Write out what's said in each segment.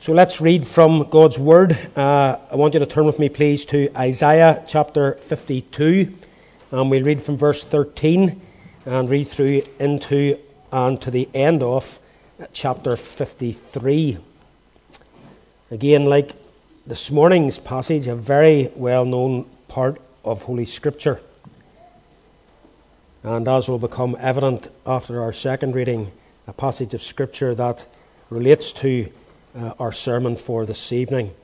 So let's read from God's Word. Uh, I want you to turn with me, please, to Isaiah chapter 52. And we'll read from verse 13 and read through into and to the end of chapter 53. Again, like this morning's passage, a very well known part of Holy Scripture. And as will become evident after our second reading, a passage of Scripture that relates to uh, our sermon for this evening.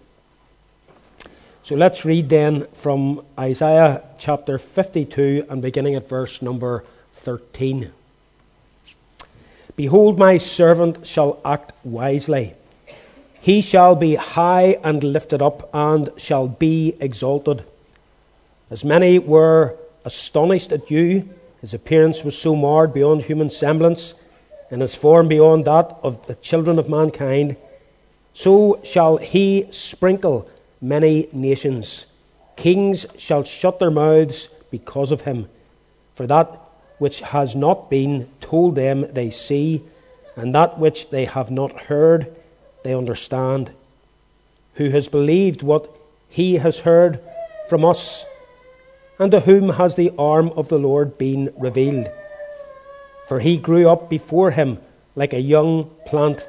So let's read then from Isaiah chapter 52 and beginning at verse number 13. Behold, my servant shall act wisely. He shall be high and lifted up, and shall be exalted. As many were astonished at you, his appearance was so marred beyond human semblance, and his form beyond that of the children of mankind so shall he sprinkle many nations. Kings shall shut their mouths because of him. For that which has not been told them they see, and that which they have not heard they understand. Who has believed what he has heard from us? And to whom has the arm of the Lord been revealed? For he grew up before him like a young plant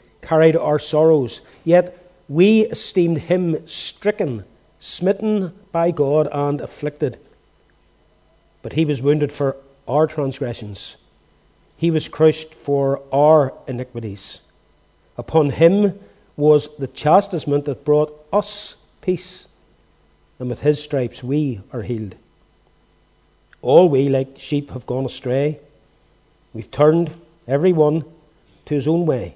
carried our sorrows. Yet we esteemed him stricken, smitten by God, and afflicted. But he was wounded for our transgressions, he was crushed for our iniquities. Upon him was the chastisement that brought us peace, and with his stripes we are healed. All we, like sheep, have gone astray. We've turned, every one, to his own way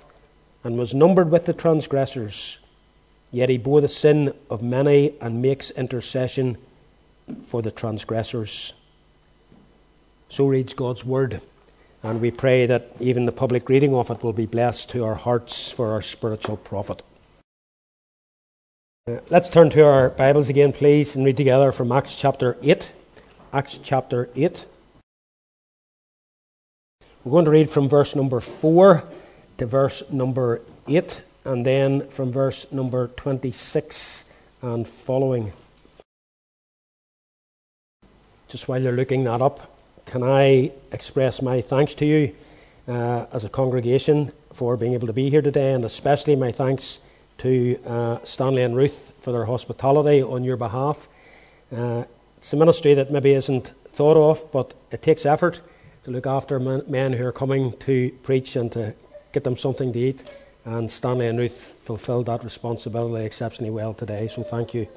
and was numbered with the transgressors. Yet he bore the sin of many and makes intercession for the transgressors. So reads God's word, and we pray that even the public reading of it will be blessed to our hearts for our spiritual profit. Uh, let's turn to our Bibles again, please, and read together from Acts chapter 8. Acts chapter 8. We're going to read from verse number 4 to verse number 8 and then from verse number 26 and following. Just while you're looking that up, can I express my thanks to you uh, as a congregation for being able to be here today, and especially my thanks to uh, Stanley and Ruth for their hospitality on your behalf. Uh, it's a ministry that maybe isn't thought of, but it takes effort to look after men who are coming to preach and to get them something to eat. And Stanley and Ruth fulfilled that responsibility exceptionally well today, so thank you.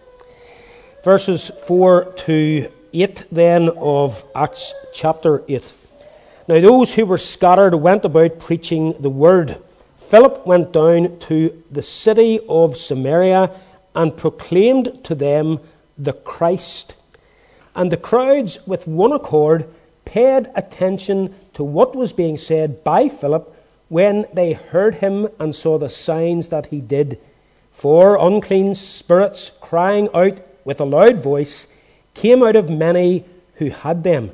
Verses 4 to 8 then of Acts chapter 8. Now, those who were scattered went about preaching the word. Philip went down to the city of Samaria and proclaimed to them the Christ. And the crowds, with one accord, paid attention to what was being said by Philip when they heard him and saw the signs that he did. For unclean spirits, crying out with a loud voice, came out of many who had them,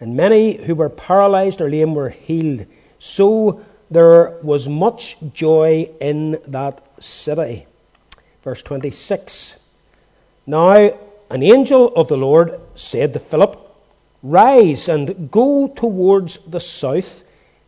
and many who were paralyzed or lame were healed. So there was much joy in that city. Verse 26 Now an angel of the Lord said to Philip, Rise and go towards the south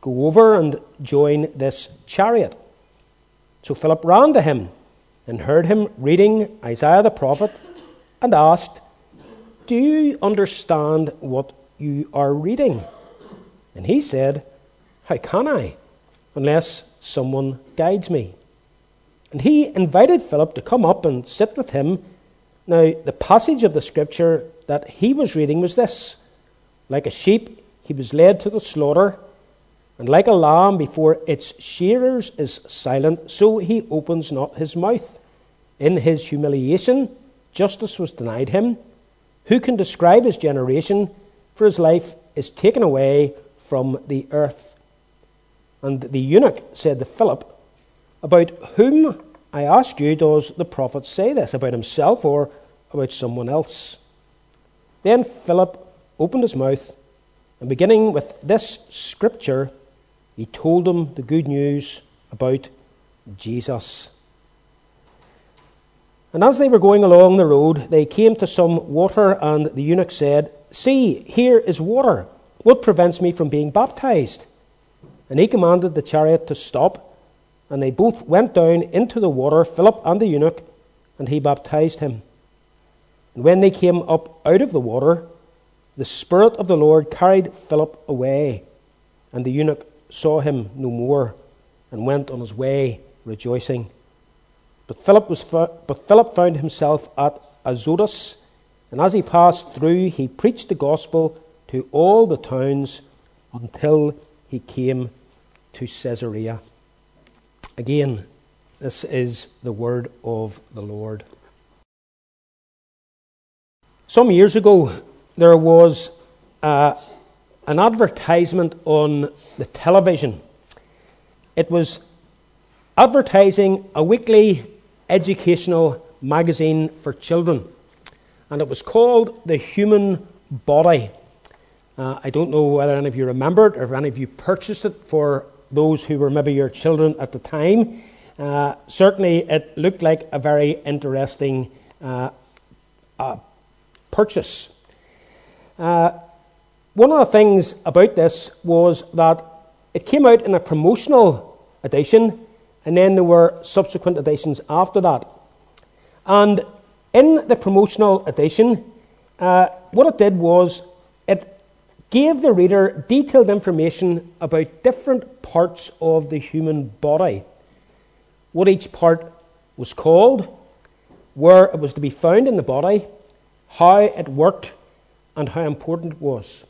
Go over and join this chariot. So Philip ran to him and heard him reading Isaiah the prophet and asked, Do you understand what you are reading? And he said, How can I, unless someone guides me? And he invited Philip to come up and sit with him. Now, the passage of the scripture that he was reading was this Like a sheep, he was led to the slaughter, and like a lamb before its shearers is silent, so he opens not his mouth. In his humiliation, justice was denied him. Who can describe his generation? For his life is taken away from the earth. And the eunuch said to Philip, About whom, I ask you, does the prophet say this? About himself or about someone else? Then Philip opened his mouth, and beginning with this scripture, he told them the good news about Jesus. And as they were going along the road, they came to some water, and the eunuch said, See, here is water. What prevents me from being baptized? And he commanded the chariot to stop, and they both went down into the water, Philip and the eunuch, and he baptized him. And when they came up out of the water, the Spirit of the Lord carried Philip away, and the eunuch saw him no more, and went on his way rejoicing. But Philip, was but Philip found himself at Azotus, and as he passed through, he preached the gospel to all the towns until he came to Caesarea. Again, this is the word of the Lord. Some years ago, there was uh, an advertisement on the television. It was advertising a weekly educational magazine for children, and it was called The Human Body. Uh, I don't know whether any of you remember it or if any of you purchased it for those who were maybe your children at the time. Uh, certainly, it looked like a very interesting uh, uh purchase. Uh, one of the things about this was that it came out in a promotional edition and then there were subsequent editions after that. And in the promotional edition, uh, what it did was it gave the reader detailed information about different parts of the human body, what each part was called, where it was to be found in the body, how it worked, and how important it was.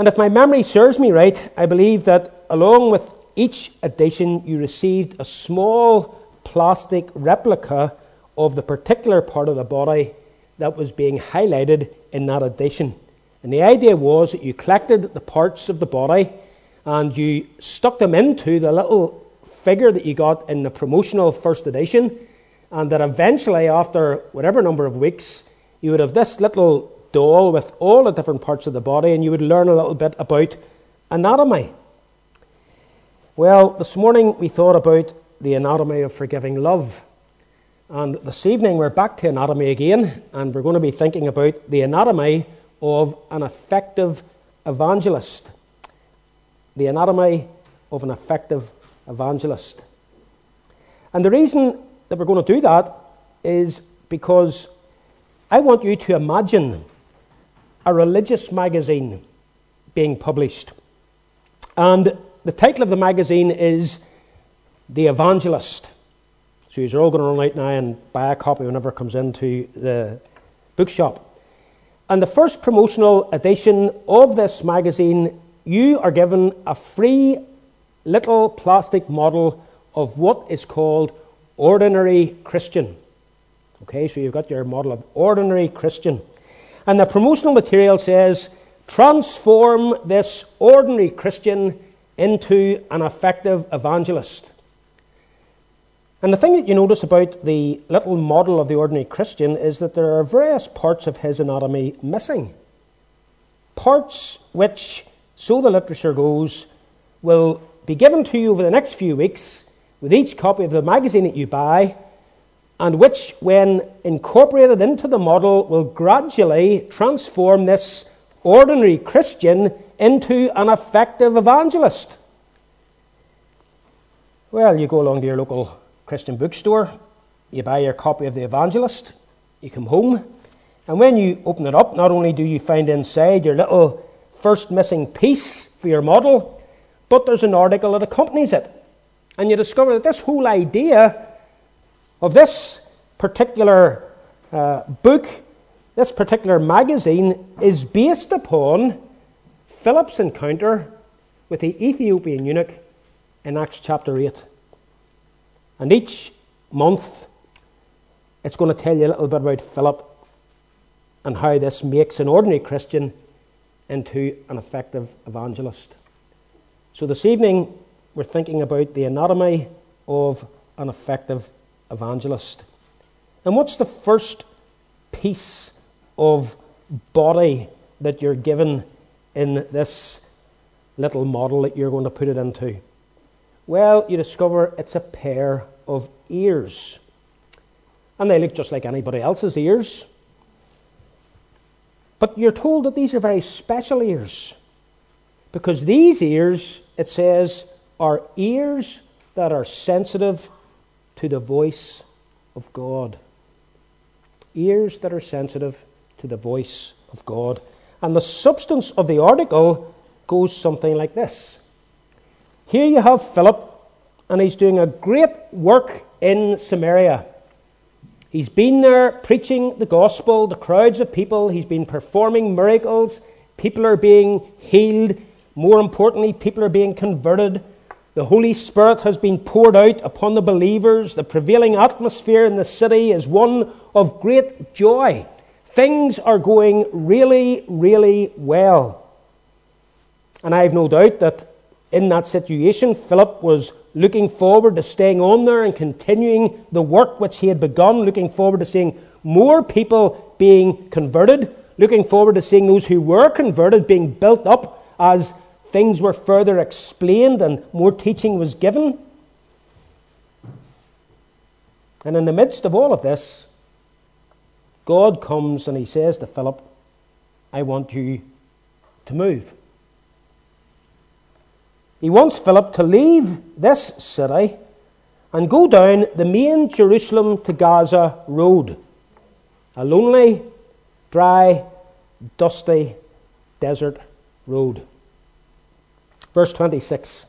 And if my memory serves me right, I believe that along with each edition, you received a small plastic replica of the particular part of the body that was being highlighted in that edition. And the idea was that you collected the parts of the body and you stuck them into the little figure that you got in the promotional first edition, and that eventually, after whatever number of weeks, you would have this little doll with all the different parts of the body, and you would learn a little bit about anatomy. Well, this morning we thought about the anatomy of forgiving love. And this evening we're back to anatomy again, and we're going to be thinking about the anatomy of an effective evangelist. The anatomy of an effective evangelist. And the reason that we're going to do that is because I want you to imagine a religious magazine being published. And the title of the magazine is The Evangelist. So you're all going to run out now and buy a copy whenever it comes into the bookshop. And the first promotional edition of this magazine, you are given a free little plastic model of what is called ordinary Christian. Okay, so you've got your model of ordinary Christian. And the promotional material says, transform this ordinary Christian into an effective evangelist. And the thing that you notice about the little model of the ordinary Christian is that there are various parts of his anatomy missing. Parts which, so the literature goes, will be given to you over the next few weeks with each copy of the magazine that you buy, and which, when incorporated into the model, will gradually transform this ordinary Christian into an effective evangelist. Well, you go along to your local Christian bookstore, you buy your copy of The Evangelist, you come home, and when you open it up, not only do you find inside your little first missing piece for your model, but there's an article that accompanies it. And you discover that this whole idea of this particular uh, book, this particular magazine, is based upon Philip's encounter with the Ethiopian eunuch in Acts chapter 8. And each month, it's going to tell you a little bit about Philip and how this makes an ordinary Christian into an effective evangelist. So this evening, we're thinking about the anatomy of an effective evangelist. And what's the first piece of body that you're given in this little model that you're going to put it into? Well, you discover it's a pair of ears. And they look just like anybody else's ears. But you're told that these are very special ears. Because these ears, it says, are ears that are sensitive to the voice of God. Ears that are sensitive to the voice of God. And the substance of the article goes something like this here you have Philip, and he's doing a great work in Samaria. He's been there preaching the gospel, the crowds of people, he's been performing miracles, people are being healed. More importantly, people are being converted. The Holy Spirit has been poured out upon the believers. The prevailing atmosphere in the city is one of great joy. Things are going really, really well. And I have no doubt that in that situation, Philip was looking forward to staying on there and continuing the work which he had begun, looking forward to seeing more people being converted, looking forward to seeing those who were converted being built up as things were further explained and more teaching was given. And in the midst of all of this, God comes and he says to Philip, I want you to move. He wants Philip to leave this city and go down the main Jerusalem to Gaza road. A lonely, dry, dusty desert road. Verse 26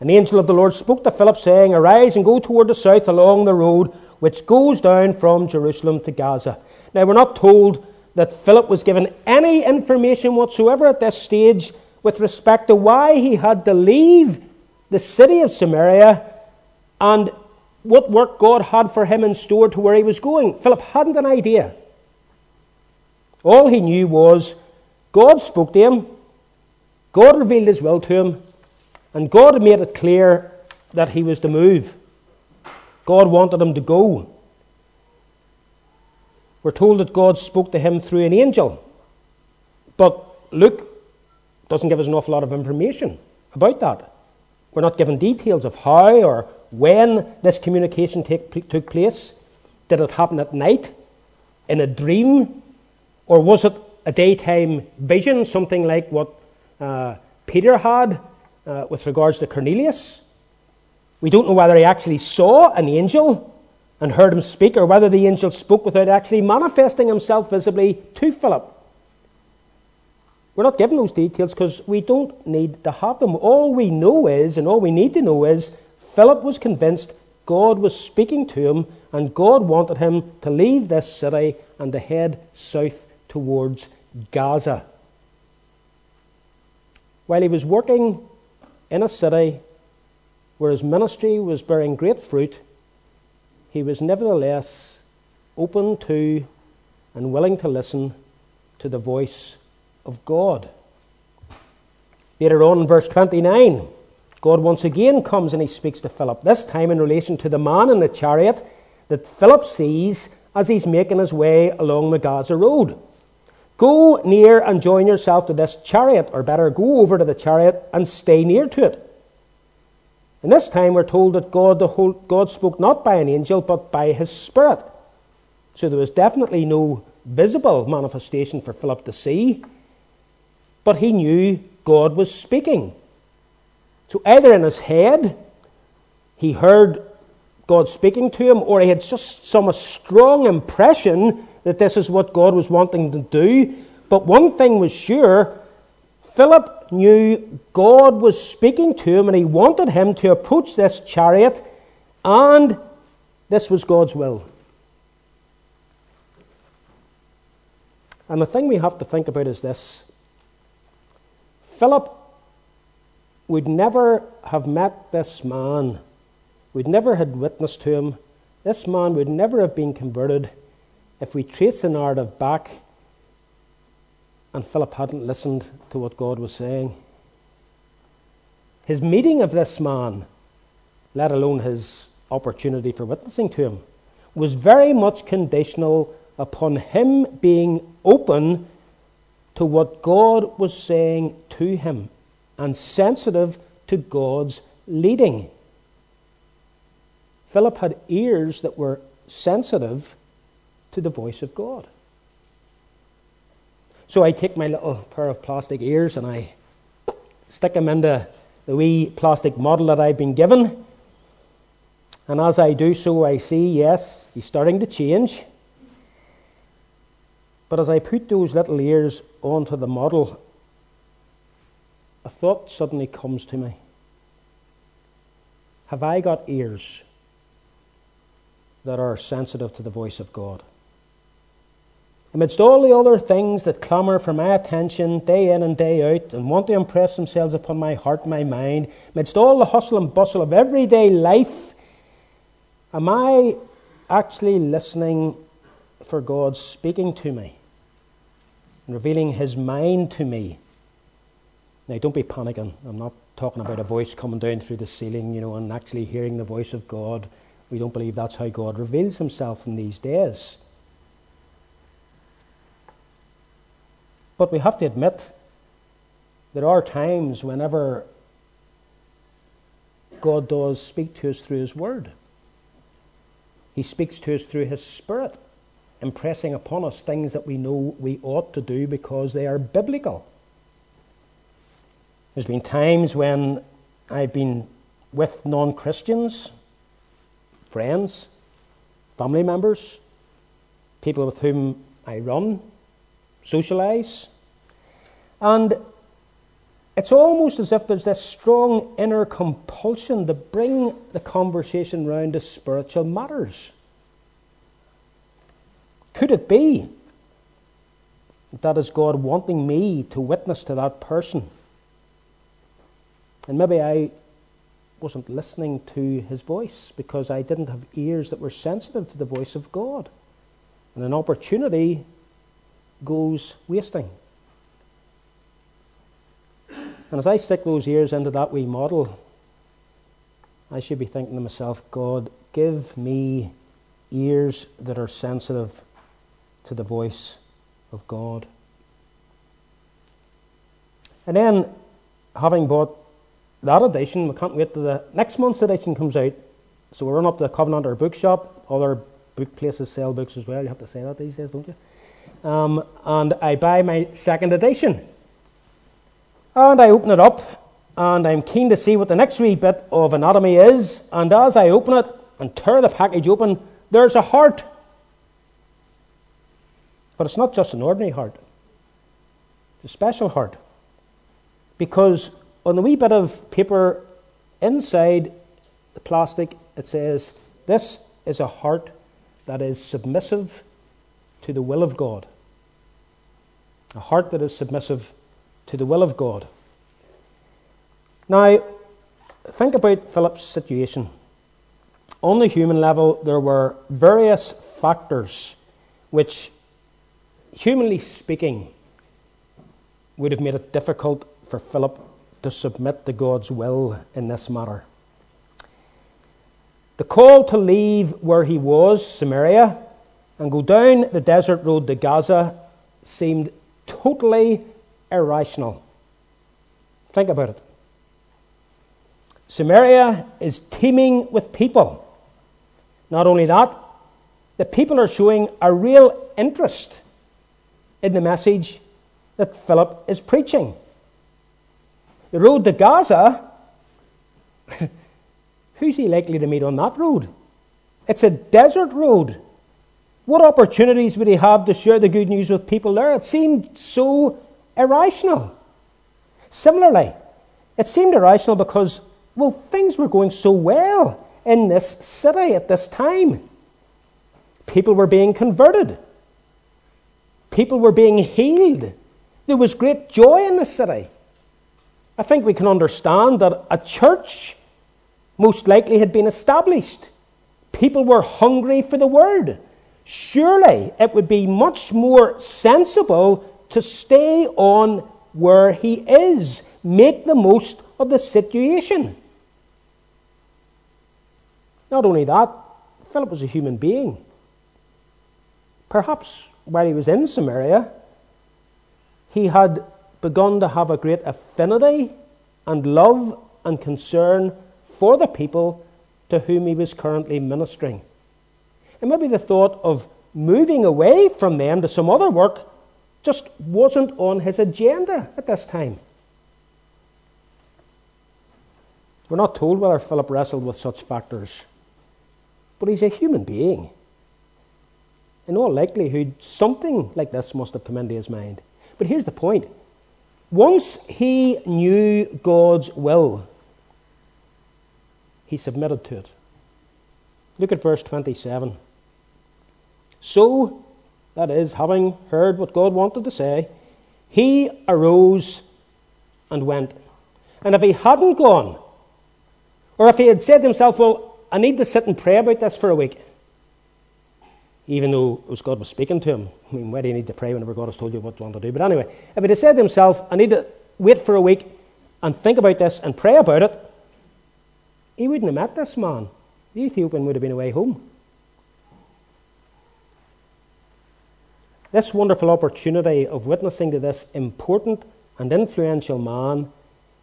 An angel of the Lord spoke to Philip, saying, Arise and go toward the south along the road which goes down from Jerusalem to Gaza. Now, we're not told that Philip was given any information whatsoever at this stage with respect to why he had to leave the city of Samaria and what work God had for him in store to where he was going. Philip hadn't an idea. All he knew was God spoke to him, God revealed his will to him, and God made it clear that he was to move. God wanted him to go. We're told that God spoke to him through an angel. But Luke doesn't give us an awful lot of information about that. We're not given details of how or when this communication take, took place. Did it happen at night, in a dream, or was it a daytime vision, something like what Peter had uh, with regards to Cornelius. We don't know whether he actually saw an angel and heard him speak, or whether the angel spoke without actually manifesting himself visibly to Philip. We're not given those details because we don't need to have them. All we know is, and all we need to know is, Philip was convinced God was speaking to him, and God wanted him to leave this city and to head south towards Gaza. While he was working in a city where his ministry was bearing great fruit, he was nevertheless open to and willing to listen to the voice of God. Later on in verse 29, God once again comes and he speaks to Philip, this time in relation to the man in the chariot that Philip sees as he's making his way along the Gaza road. Go near and join yourself to this chariot, or better, go over to the chariot and stay near to it. And this time we're told that God, the whole, God spoke not by an angel, but by his Spirit. So there was definitely no visible manifestation for Philip to see, but he knew God was speaking. So either in his head, he heard God speaking to him, or he had just some strong impression that this is what God was wanting to do. But one thing was sure Philip knew God was speaking to him, and he wanted him to approach this chariot, and this was God's will. And the thing we have to think about is this Philip would never have met this man, would never have witnessed to him. This man would never have been converted if we trace the narrative back and Philip hadn't listened to what God was saying. His meeting of this man, let alone his opportunity for witnessing to him, was very much conditional upon him being open to what God was saying to him and sensitive to God's leading. Philip had ears that were sensitive to the voice of God. So I take my little pair of plastic ears and I stick them into the wee plastic model that I've been given. And as I do so, I see, yes, he's starting to change. But as I put those little ears onto the model, a thought suddenly comes to me. Have I got ears that are sensitive to the voice of God? Amidst all the other things that clamour for my attention day in and day out and want to impress themselves upon my heart and my mind, amidst all the hustle and bustle of everyday life, am I actually listening for God speaking to me and revealing His mind to me? Now, don't be panicking. I'm not talking about a voice coming down through the ceiling, you know, and actually hearing the voice of God. We don't believe that's how God reveals Himself in these days. But we have to admit, there are times whenever God does speak to us through His Word. He speaks to us through His Spirit, impressing upon us things that we know we ought to do because they are biblical. There's been times when I've been with non Christians, friends, family members, people with whom I run socialize. And it's almost as if there's this strong inner compulsion to bring the conversation round to spiritual matters. Could it be that is God wanting me to witness to that person? And maybe I wasn't listening to his voice because I didn't have ears that were sensitive to the voice of God. And an opportunity goes wasting. And as I stick those ears into that wee model, I should be thinking to myself, God, give me ears that are sensitive to the voice of God. And then, having bought that edition, we can't wait till the next month's edition comes out. So we run up to the Covenanter bookshop. Other book places sell books as well. You have to say that these days, don't you? Um, and I buy my second edition. And I open it up, and I'm keen to see what the next wee bit of anatomy is. And as I open it and tear the package open, there's a heart. But it's not just an ordinary heart, it's a special heart. Because on the wee bit of paper inside the plastic, it says, This is a heart that is submissive to the will of God. A heart that is submissive to the will of God. Now, think about Philip's situation. On the human level, there were various factors which, humanly speaking, would have made it difficult for Philip to submit to God's will in this matter. The call to leave where he was, Samaria, and go down the desert road to Gaza seemed totally irrational. Think about it. Samaria is teeming with people. Not only that, the people are showing a real interest in the message that Philip is preaching. The road to Gaza, who's he likely to meet on that road? It's a desert road. What opportunities would he have to share the good news with people there? It seemed so irrational. Similarly, it seemed irrational because, well, things were going so well in this city at this time. People were being converted, people were being healed. There was great joy in the city. I think we can understand that a church most likely had been established. People were hungry for the word. Surely it would be much more sensible to stay on where he is, make the most of the situation. Not only that, Philip was a human being. Perhaps while he was in Samaria, he had begun to have a great affinity and love and concern for the people to whom he was currently ministering. And maybe the thought of moving away from them to some other work just wasn't on his agenda at this time. We're not told whether Philip wrestled with such factors. But he's a human being. In all likelihood, something like this must have come into his mind. But here's the point once he knew God's will, he submitted to it. Look at verse 27. So, that is, having heard what God wanted to say, he arose and went. And if he hadn't gone, or if he had said to himself, Well, I need to sit and pray about this for a week. Even though it was God was speaking to him. I mean, why do you need to pray whenever God has told you what you want to do? But anyway, if he had said to himself, I need to wait for a week and think about this and pray about it, he wouldn't have met this man. The Ethiopian would have been away home. This wonderful opportunity of witnessing to this important and influential man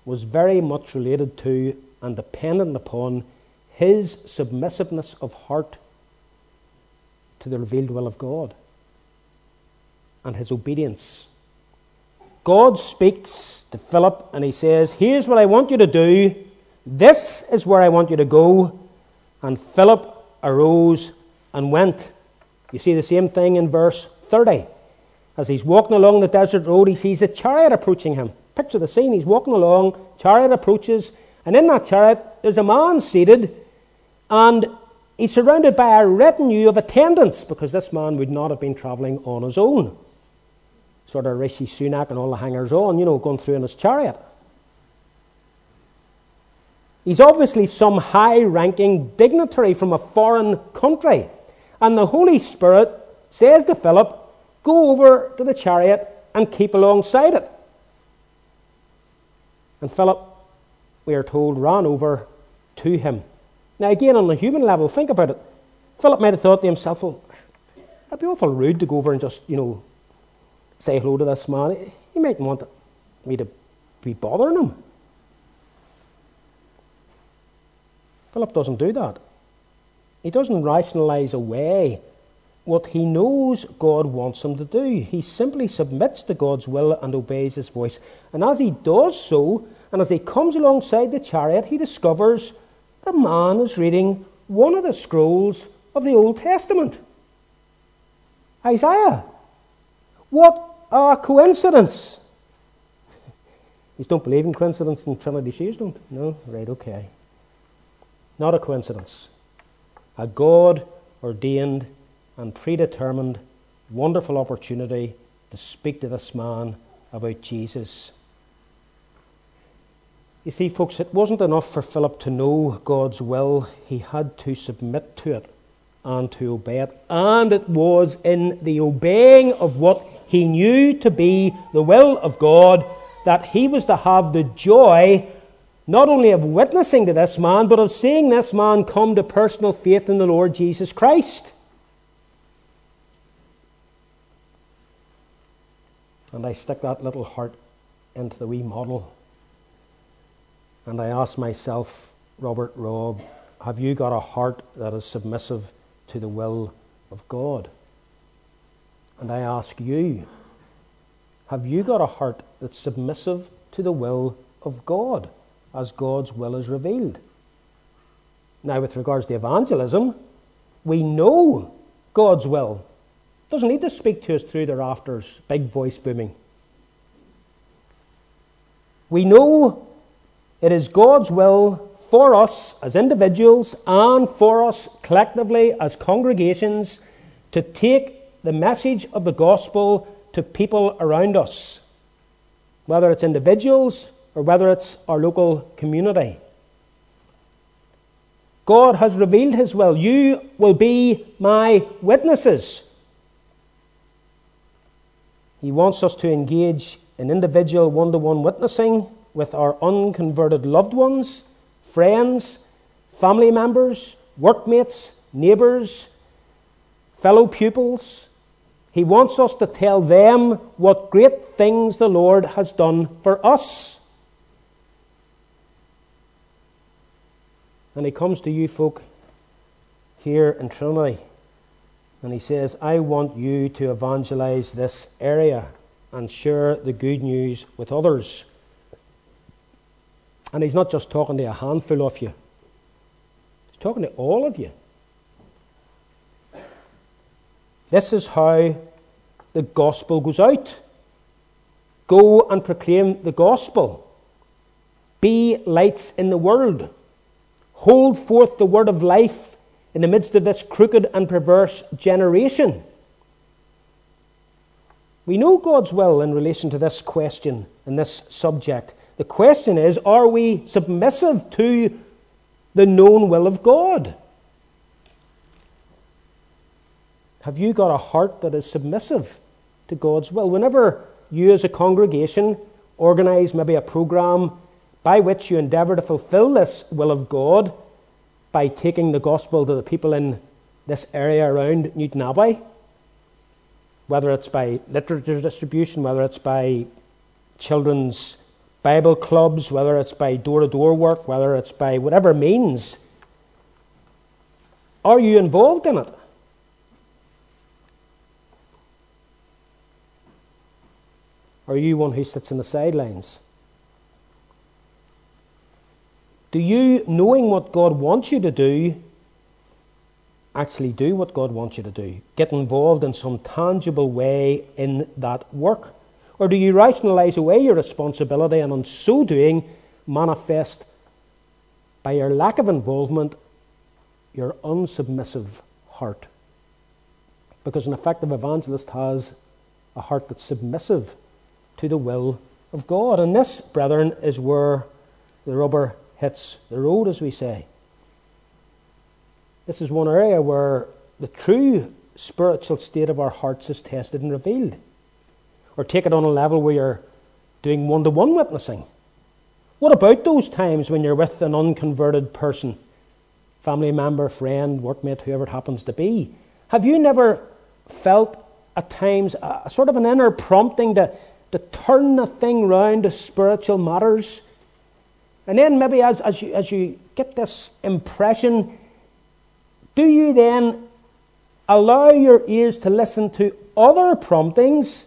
was very much related to and dependent upon his submissiveness of heart to the revealed will of God and his obedience. God speaks to Philip and he says, Here's what I want you to do. This is where I want you to go. And Philip arose and went. You see the same thing in verse 30. As he's walking along the desert road, he sees a chariot approaching him. Picture the scene. He's walking along, chariot approaches, and in that chariot, there's a man seated and he's surrounded by a retinue of attendants because this man would not have been travelling on his own. Sort of Rishi Sunak and all the hangers on, you know, going through in his chariot. He's obviously some high ranking dignitary from a foreign country. And the Holy Spirit says to Philip, Go over to the chariot and keep alongside it. And Philip, we are told, ran over to him. Now, again, on the human level, think about it. Philip might have thought to himself, well, it'd be awful rude to go over and just, you know, say hello to this man. He mightn't want me to be bothering him. Philip doesn't do that. He doesn't rationalize away what he knows God wants him to do. He simply submits to God's will and obeys his voice. And as he does so, and as he comes alongside the chariot, he discovers the man is reading one of the scrolls of the Old Testament Isaiah. What a coincidence! You don't believe in coincidence and Trinity Shears don't? No? Right, okay. Not a coincidence. A God ordained and predetermined wonderful opportunity to speak to this man about Jesus. You see, folks, it wasn't enough for Philip to know God's will, he had to submit to it and to obey it. And it was in the obeying of what he knew to be the will of God that he was to have the joy not only of witnessing to this man, but of seeing this man come to personal faith in the Lord Jesus Christ. And I stick that little heart into the wee model. And I ask myself, Robert Robb, have you got a heart that is submissive to the will of God? And I ask you, have you got a heart that's submissive to the will of God as God's will is revealed? Now, with regards to evangelism, we know God's will. Doesn't need to speak to us through the rafters, big voice booming. We know it is God's will for us as individuals and for us collectively as congregations to take the message of the gospel to people around us, whether it's individuals or whether it's our local community. God has revealed His will. You will be my witnesses. He wants us to engage in individual one to one witnessing with our unconverted loved ones, friends, family members, workmates, neighbours, fellow pupils, he wants us to tell them what great things the Lord has done for us. And he comes to you folk here in Trinity and he says, I want you to evangelize this area and share the good news with others. And he's not just talking to a handful of you, he's talking to all of you. This is how the gospel goes out. Go and proclaim the gospel. Be lights in the world. Hold forth the word of life in the midst of this crooked and perverse generation. We know God's will in relation to this question and this subject. The question is are we submissive to the known will of God? Have you got a heart that is submissive to God's will? Whenever you as a congregation organise maybe a programme by which you endeavour to fulfil this will of God by taking the gospel to the people in this area around Newtownabbey, whether it's by literature distribution, whether it's by children's Bible clubs, whether it's by door to door work, whether it's by whatever means, are you involved in it? Are you one who sits in the sidelines? Do you, knowing what God wants you to do, actually do what God wants you to do? Get involved in some tangible way in that work? Or do you rationalize away your responsibility and in so doing manifest by your lack of involvement your unsubmissive heart? Because an effective evangelist has a heart that's submissive to the will of God. And this, brethren, is where the rubber hits the road, as we say. This is one area where the true spiritual state of our hearts is tested and revealed. Or take it on a level where you're doing one to one witnessing. What about those times when you're with an unconverted person, family member, friend, workmate, whoever it happens to be? Have you never felt at times a, sort of an inner prompting to to turn the thing round to spiritual matters. And then maybe as, as, you, as you get this impression, do you then allow your ears to listen to other promptings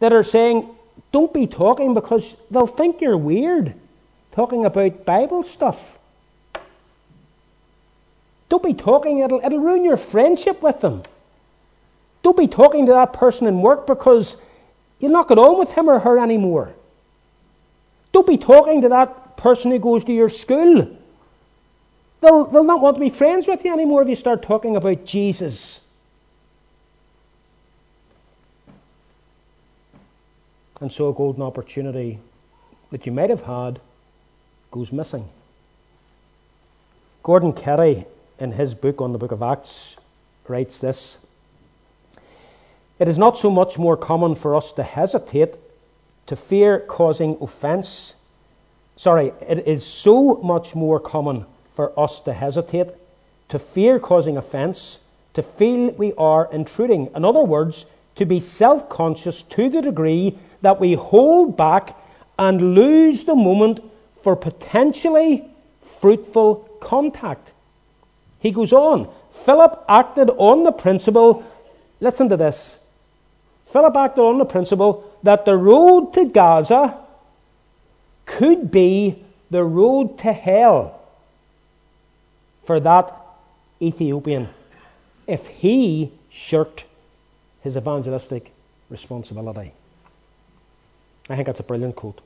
that are saying, don't be talking because they'll think you're weird talking about Bible stuff. Don't be talking, it'll, it'll ruin your friendship with them. Don't be talking to that person in work because you'll not get on with him or her anymore. Don't be talking to that person who goes to your school. They'll, they'll not want to be friends with you anymore if you start talking about Jesus. And so a golden opportunity that you might have had goes missing. Gordon Keddie, in his book on the book of Acts, writes this It is not so much more common for us to hesitate, to fear causing offense. Sorry, it is so much more common for us to hesitate, to fear causing offense, to feel we are intruding. In other words, to be self conscious to the degree that we hold back and lose the moment for potentially fruitful contact. He goes on. Philip acted on the principle, listen to this. Philip acted on the principle that the road to Gaza could be the road to hell for that Ethiopian if he shirked his evangelistic responsibility. I think that's a brilliant quote.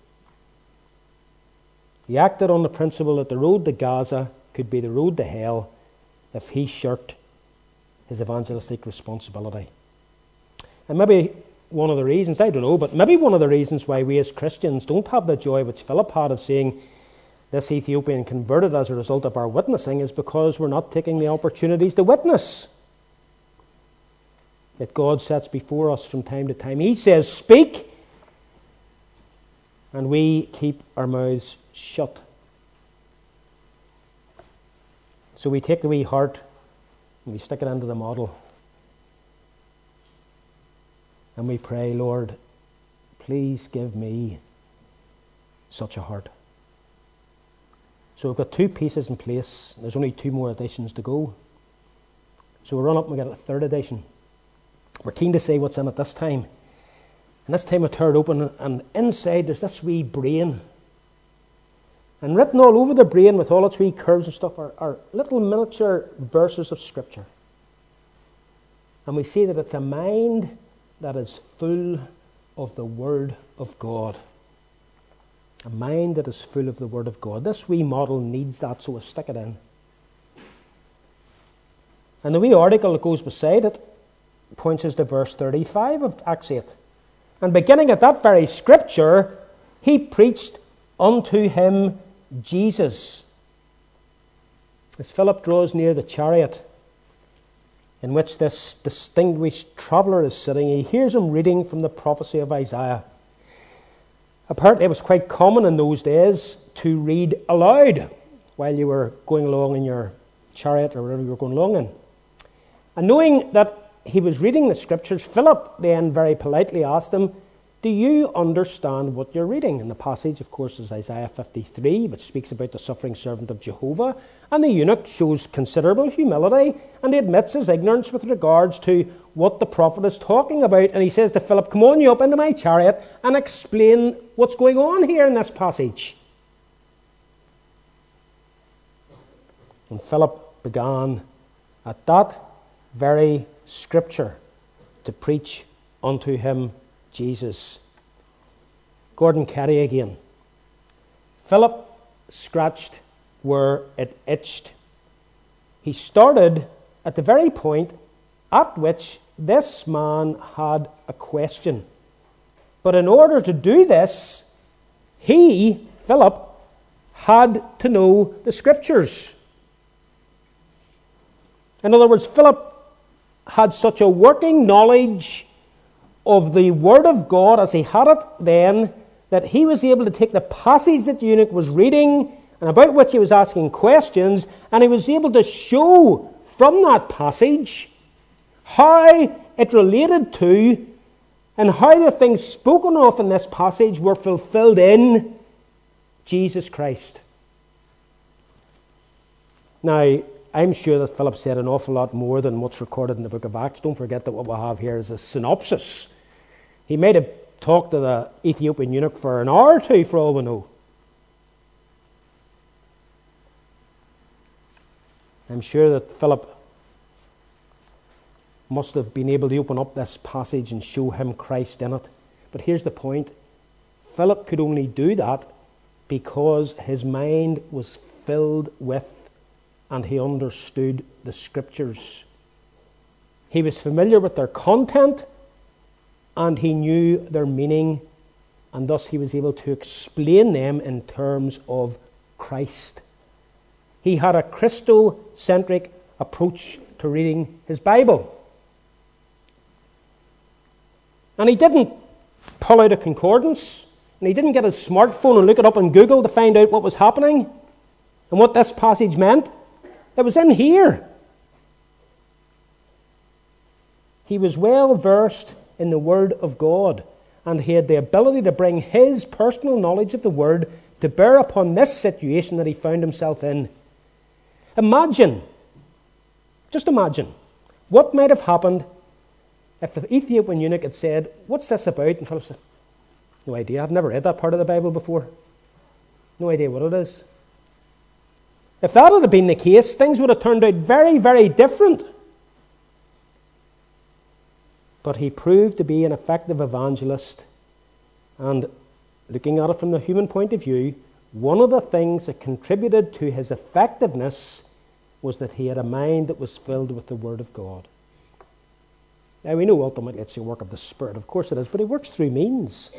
He acted on the principle that the road to Gaza could be the road to hell if he shirked his evangelistic responsibility. And maybe one of the reasons, I don't know, but maybe one of the reasons why we as Christians don't have the joy which Philip had of seeing this Ethiopian converted as a result of our witnessing is because we're not taking the opportunities to witness that God sets before us from time to time. He says, Speak, and we keep our mouths shut. So we take the wee heart and we stick it into the model. And we pray, Lord, please give me such a heart. So we've got two pieces in place. There's only two more editions to go. So we run up and we get a third edition. We're keen to see what's in it this time. And this time I tear it open, and inside there's this wee brain. And written all over the brain with all its wee curves and stuff are, are little miniature verses of Scripture. And we see that it's a mind that is full of the Word of God. A mind that is full of the Word of God. This wee model needs that, so we stick it in. And the wee article that goes beside it points us to verse 35 of Acts 8. And beginning at that very scripture, he preached unto him Jesus. As Philip draws near the chariot in which this distinguished traveller is sitting, he hears him reading from the prophecy of Isaiah. Apparently, it was quite common in those days to read aloud while you were going along in your chariot or wherever you were going along in. And knowing that he was reading the scriptures, Philip then very politely asked him, Do you understand what you're reading? And the passage, of course, is Isaiah 53, which speaks about the suffering servant of Jehovah. And the eunuch shows considerable humility and he admits his ignorance with regards to what the prophet is talking about. And he says to Philip, Come on, you up into my chariot and explain what's going on here in this passage. And Philip began at that very Scripture to preach unto him Jesus. Gordon Keddie again. Philip scratched where it itched. He started at the very point at which this man had a question. But in order to do this, he, Philip, had to know the scriptures. In other words, Philip had such a working knowledge of the Word of God as he had it then that he was able to take the passage that the eunuch was reading and about which he was asking questions, and he was able to show from that passage how it related to and how the things spoken of in this passage were fulfilled in Jesus Christ. Now, I'm sure that Philip said an awful lot more than what's recorded in the book of Acts. Don't forget that what we have here is a synopsis. He might have talked to the Ethiopian eunuch for an hour or two, for all we know. I'm sure that Philip must have been able to open up this passage and show him Christ in it. But here's the point Philip could only do that because his mind was filled with and he understood the scriptures. He was familiar with their content and he knew their meaning, and thus he was able to explain them in terms of Christ. He had a Christocentric approach to reading his Bible. And he didn't pull out a concordance, and he didn't get his smartphone and look it up on Google to find out what was happening and what this passage meant. It was in here. He was well versed in the Word of God, and he had the ability to bring his personal knowledge of the Word to bear upon this situation that he found himself in. Imagine, just imagine, what might have happened if the Ethiopian eunuch had said, What's this about? And Philip said, No idea. I've never read that part of the Bible before. No idea what it is. If that had been the case, things would have turned out very, very different. But he proved to be an effective evangelist. And looking at it from the human point of view, one of the things that contributed to his effectiveness was that he had a mind that was filled with the Word of God. Now, we know ultimately it's the work of the Spirit, of course it is, but he works through means.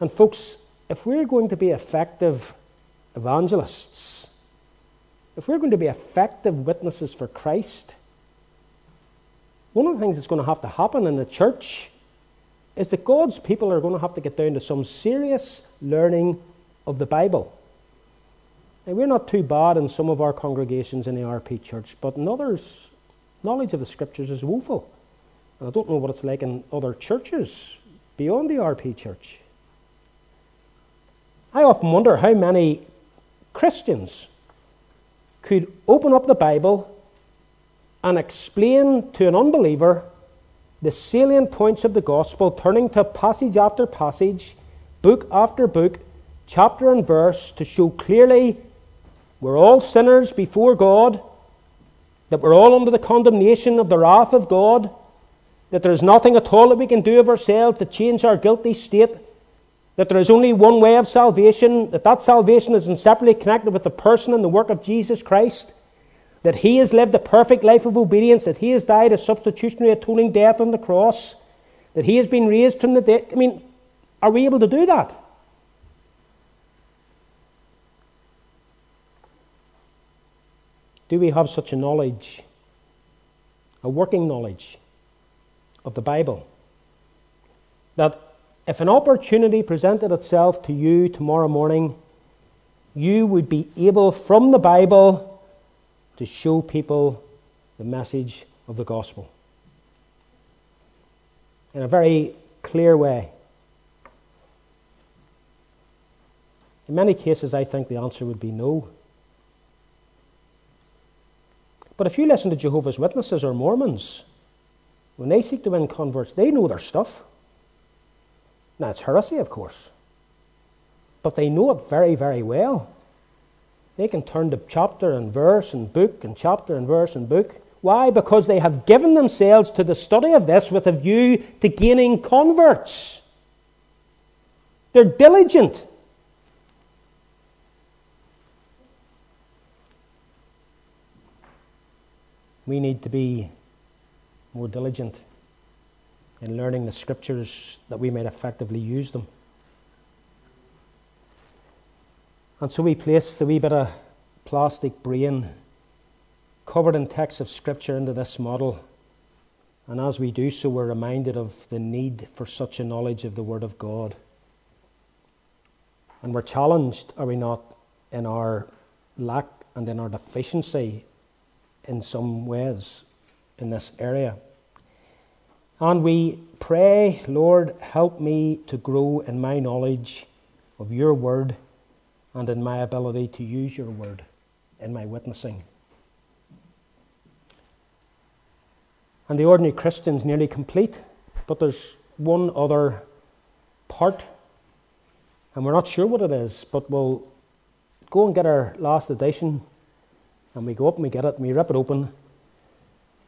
And, folks, if we're going to be effective evangelists, if we're going to be effective witnesses for Christ, one of the things that's going to have to happen in the church is that God's people are going to have to get down to some serious learning of the Bible. Now, we're not too bad in some of our congregations in the RP church, but in others, knowledge of the scriptures is woeful. And I don't know what it's like in other churches beyond the RP church. I often wonder how many Christians could open up the Bible and explain to an unbeliever the salient points of the gospel, turning to passage after passage, book after book, chapter and verse, to show clearly we're all sinners before God that we're all under the condemnation of the wrath of God, that there is nothing at all that we can do of ourselves to change our guilty state, that there is only one way of salvation, that that salvation is inseparably connected with the person and the work of Jesus Christ, that He has lived a perfect life of obedience, that He has died a substitutionary atoning death on the cross, that He has been raised from the dead. I mean, are we able to do that? Do we have such a knowledge, a working knowledge of the Bible, that if an opportunity presented itself to you tomorrow morning, you would be able from the Bible to show people the message of the gospel in a very clear way? In many cases, I think the answer would be no. But if you listen to Jehovah's Witnesses or Mormons, when they seek to win converts, they know their stuff. Now, it's heresy, of course, but they know it very, very well. They can turn to chapter and verse and book and chapter and verse and book. Why? Because they have given themselves to the study of this with a view to gaining converts. They're diligent. we need to be more diligent in learning the scriptures that we might effectively use them. And so we place a wee bit of plastic brain covered in texts of scripture into this model. And as we do so, we're reminded of the need for such a knowledge of the Word of God. And we're challenged, are we not, in our lack and in our deficiency in some ways in this area. And we pray, Lord, help me to grow in my knowledge of your word and in my ability to use your word in my witnessing. And the ordinary Christian's nearly complete, but there's one other part, and we're not sure what it is, but we'll go and get our last edition, and we go up and we get it, and we rip it open,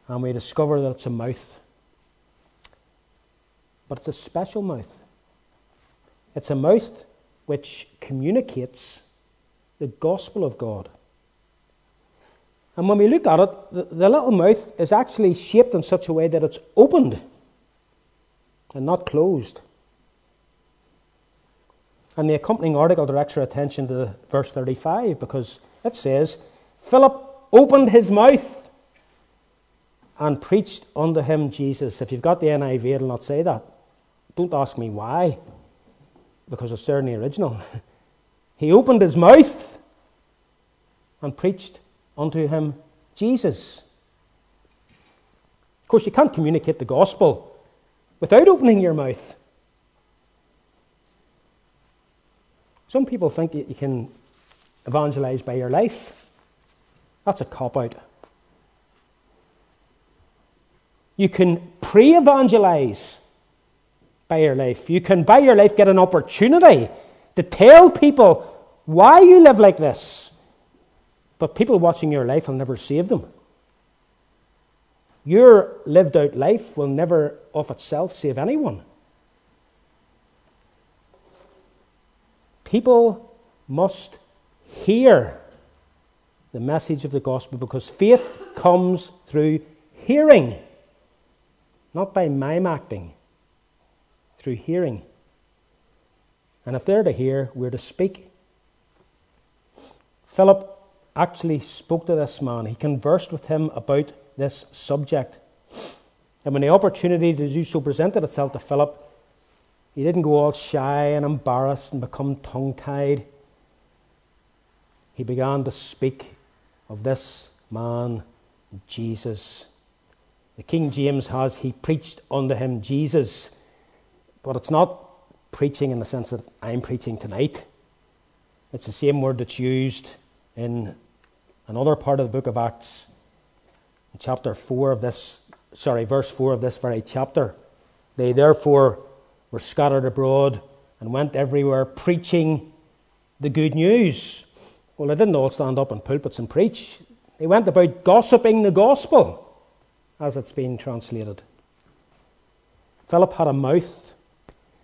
and we discover that it's a mouth. But it's a special mouth. It's a mouth which communicates the gospel of God. And when we look at it, the, the, little mouth is actually shaped in such a way that it's opened and not closed. And the accompanying article directs our attention to verse 35 because it says, Philip opened his mouth and preached unto him Jesus. If you've got the NIV, it'll not say that. Don't ask me why, because it's the original. he opened his mouth and preached unto him Jesus. Of course, you can't communicate the gospel without opening your mouth. Some people think that you can evangelize by your life. That's a cop out. You can pre evangelize by your life. You can, by your life, get an opportunity to tell people why you live like this. But people watching your life will never save them. Your lived out life will never of itself save anyone. People must hear the message of the gospel because faith comes through hearing, not by mime acting, through hearing. And if they're to hear, we're to speak. Philip actually spoke to this man, he conversed with him about this subject. And when the opportunity to do so presented itself to Philip, he didn't go all shy and embarrassed and become tongue tied. He began to speak of this man, Jesus. The King James has, He preached unto him Jesus. But it's not preaching in the sense that I'm preaching tonight. It's the same word that's used in another part of the book of Acts, chapter 4 of this, sorry, verse 4 of this very chapter. They therefore were scattered abroad and went everywhere preaching the good news. Well, they didn't all stand up in pulpits and preach. They went about gossiping the gospel, as it's been translated. Philip had a mouth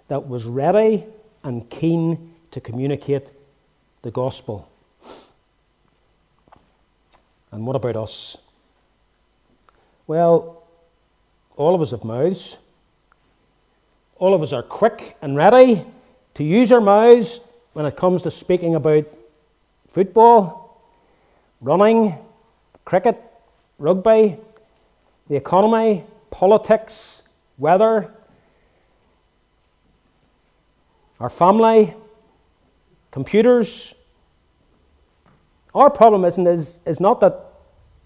that was ready and keen to communicate the gospel. And what about us? Well, all of us have mouths. All of us are quick and ready to use our mouths when it comes to speaking about football, running, cricket, rugby, the economy, politics, weather, our family, computers, our problem isn't is, is not that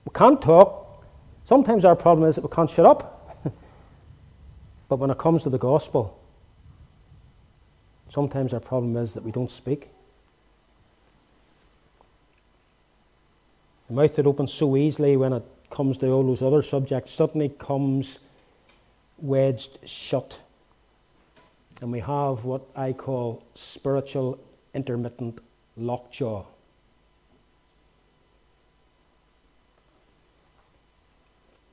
we can't talk. Sometimes our problem is that we can't shut up. but when it comes to the gospel, sometimes our problem is that we don't speak. The mouth that opens so easily when it comes to all those other subjects suddenly comes wedged shut. And we have what I call spiritual intermittent lockjaw.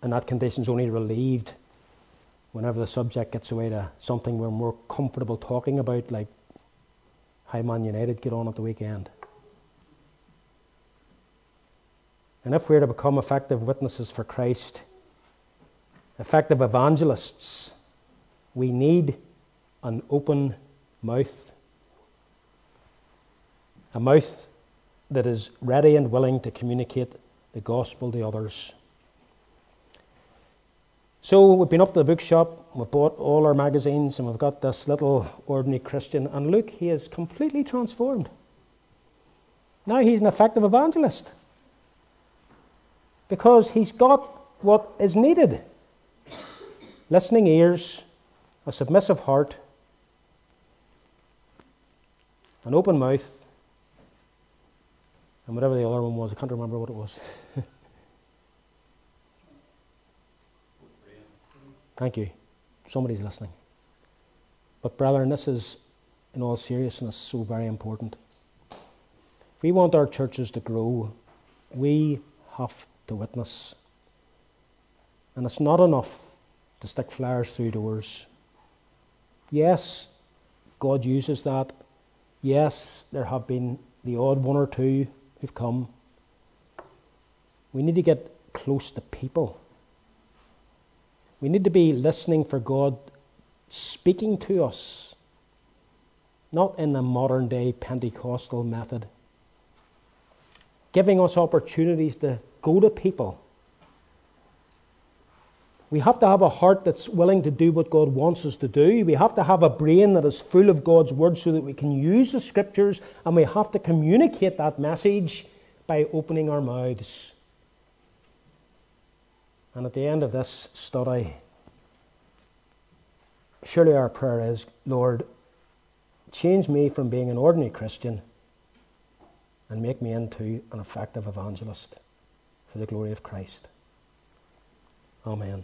and that condition is only relieved whenever the subject gets away to something we're more comfortable talking about, like how Man United get on at the weekend. And if we're to become effective witnesses for Christ, effective evangelists, we need an open mouth. A mouth that is ready and willing to communicate the gospel to others. So we've been up to the bookshop, we've bought all our magazines, and we've got this little ordinary Christian. And look, he is completely transformed. Now he's an effective evangelist because he's got what is needed listening ears, a submissive heart, an open mouth, and whatever the other one was, I can't remember what it was. Thank you. Somebody's listening. But, brethren, this is, in all seriousness, so very important. If we want our churches to grow, we have to witness. And it's not enough to stick flyers through doors. Yes, God uses that. Yes, there have been the odd one or two who've come. We need to get close to people. We need to be listening for God speaking to us, not in the modern day Pentecostal method, giving us opportunities to go to people. We have to have a heart that's willing to do what God wants us to do. We have to have a brain that is full of God's Word so that we can use the Scriptures, and we have to communicate that message by opening our mouths. And at the end of this study, surely our prayer is Lord, change me from being an ordinary Christian and make me into an effective evangelist for the glory of Christ. Amen.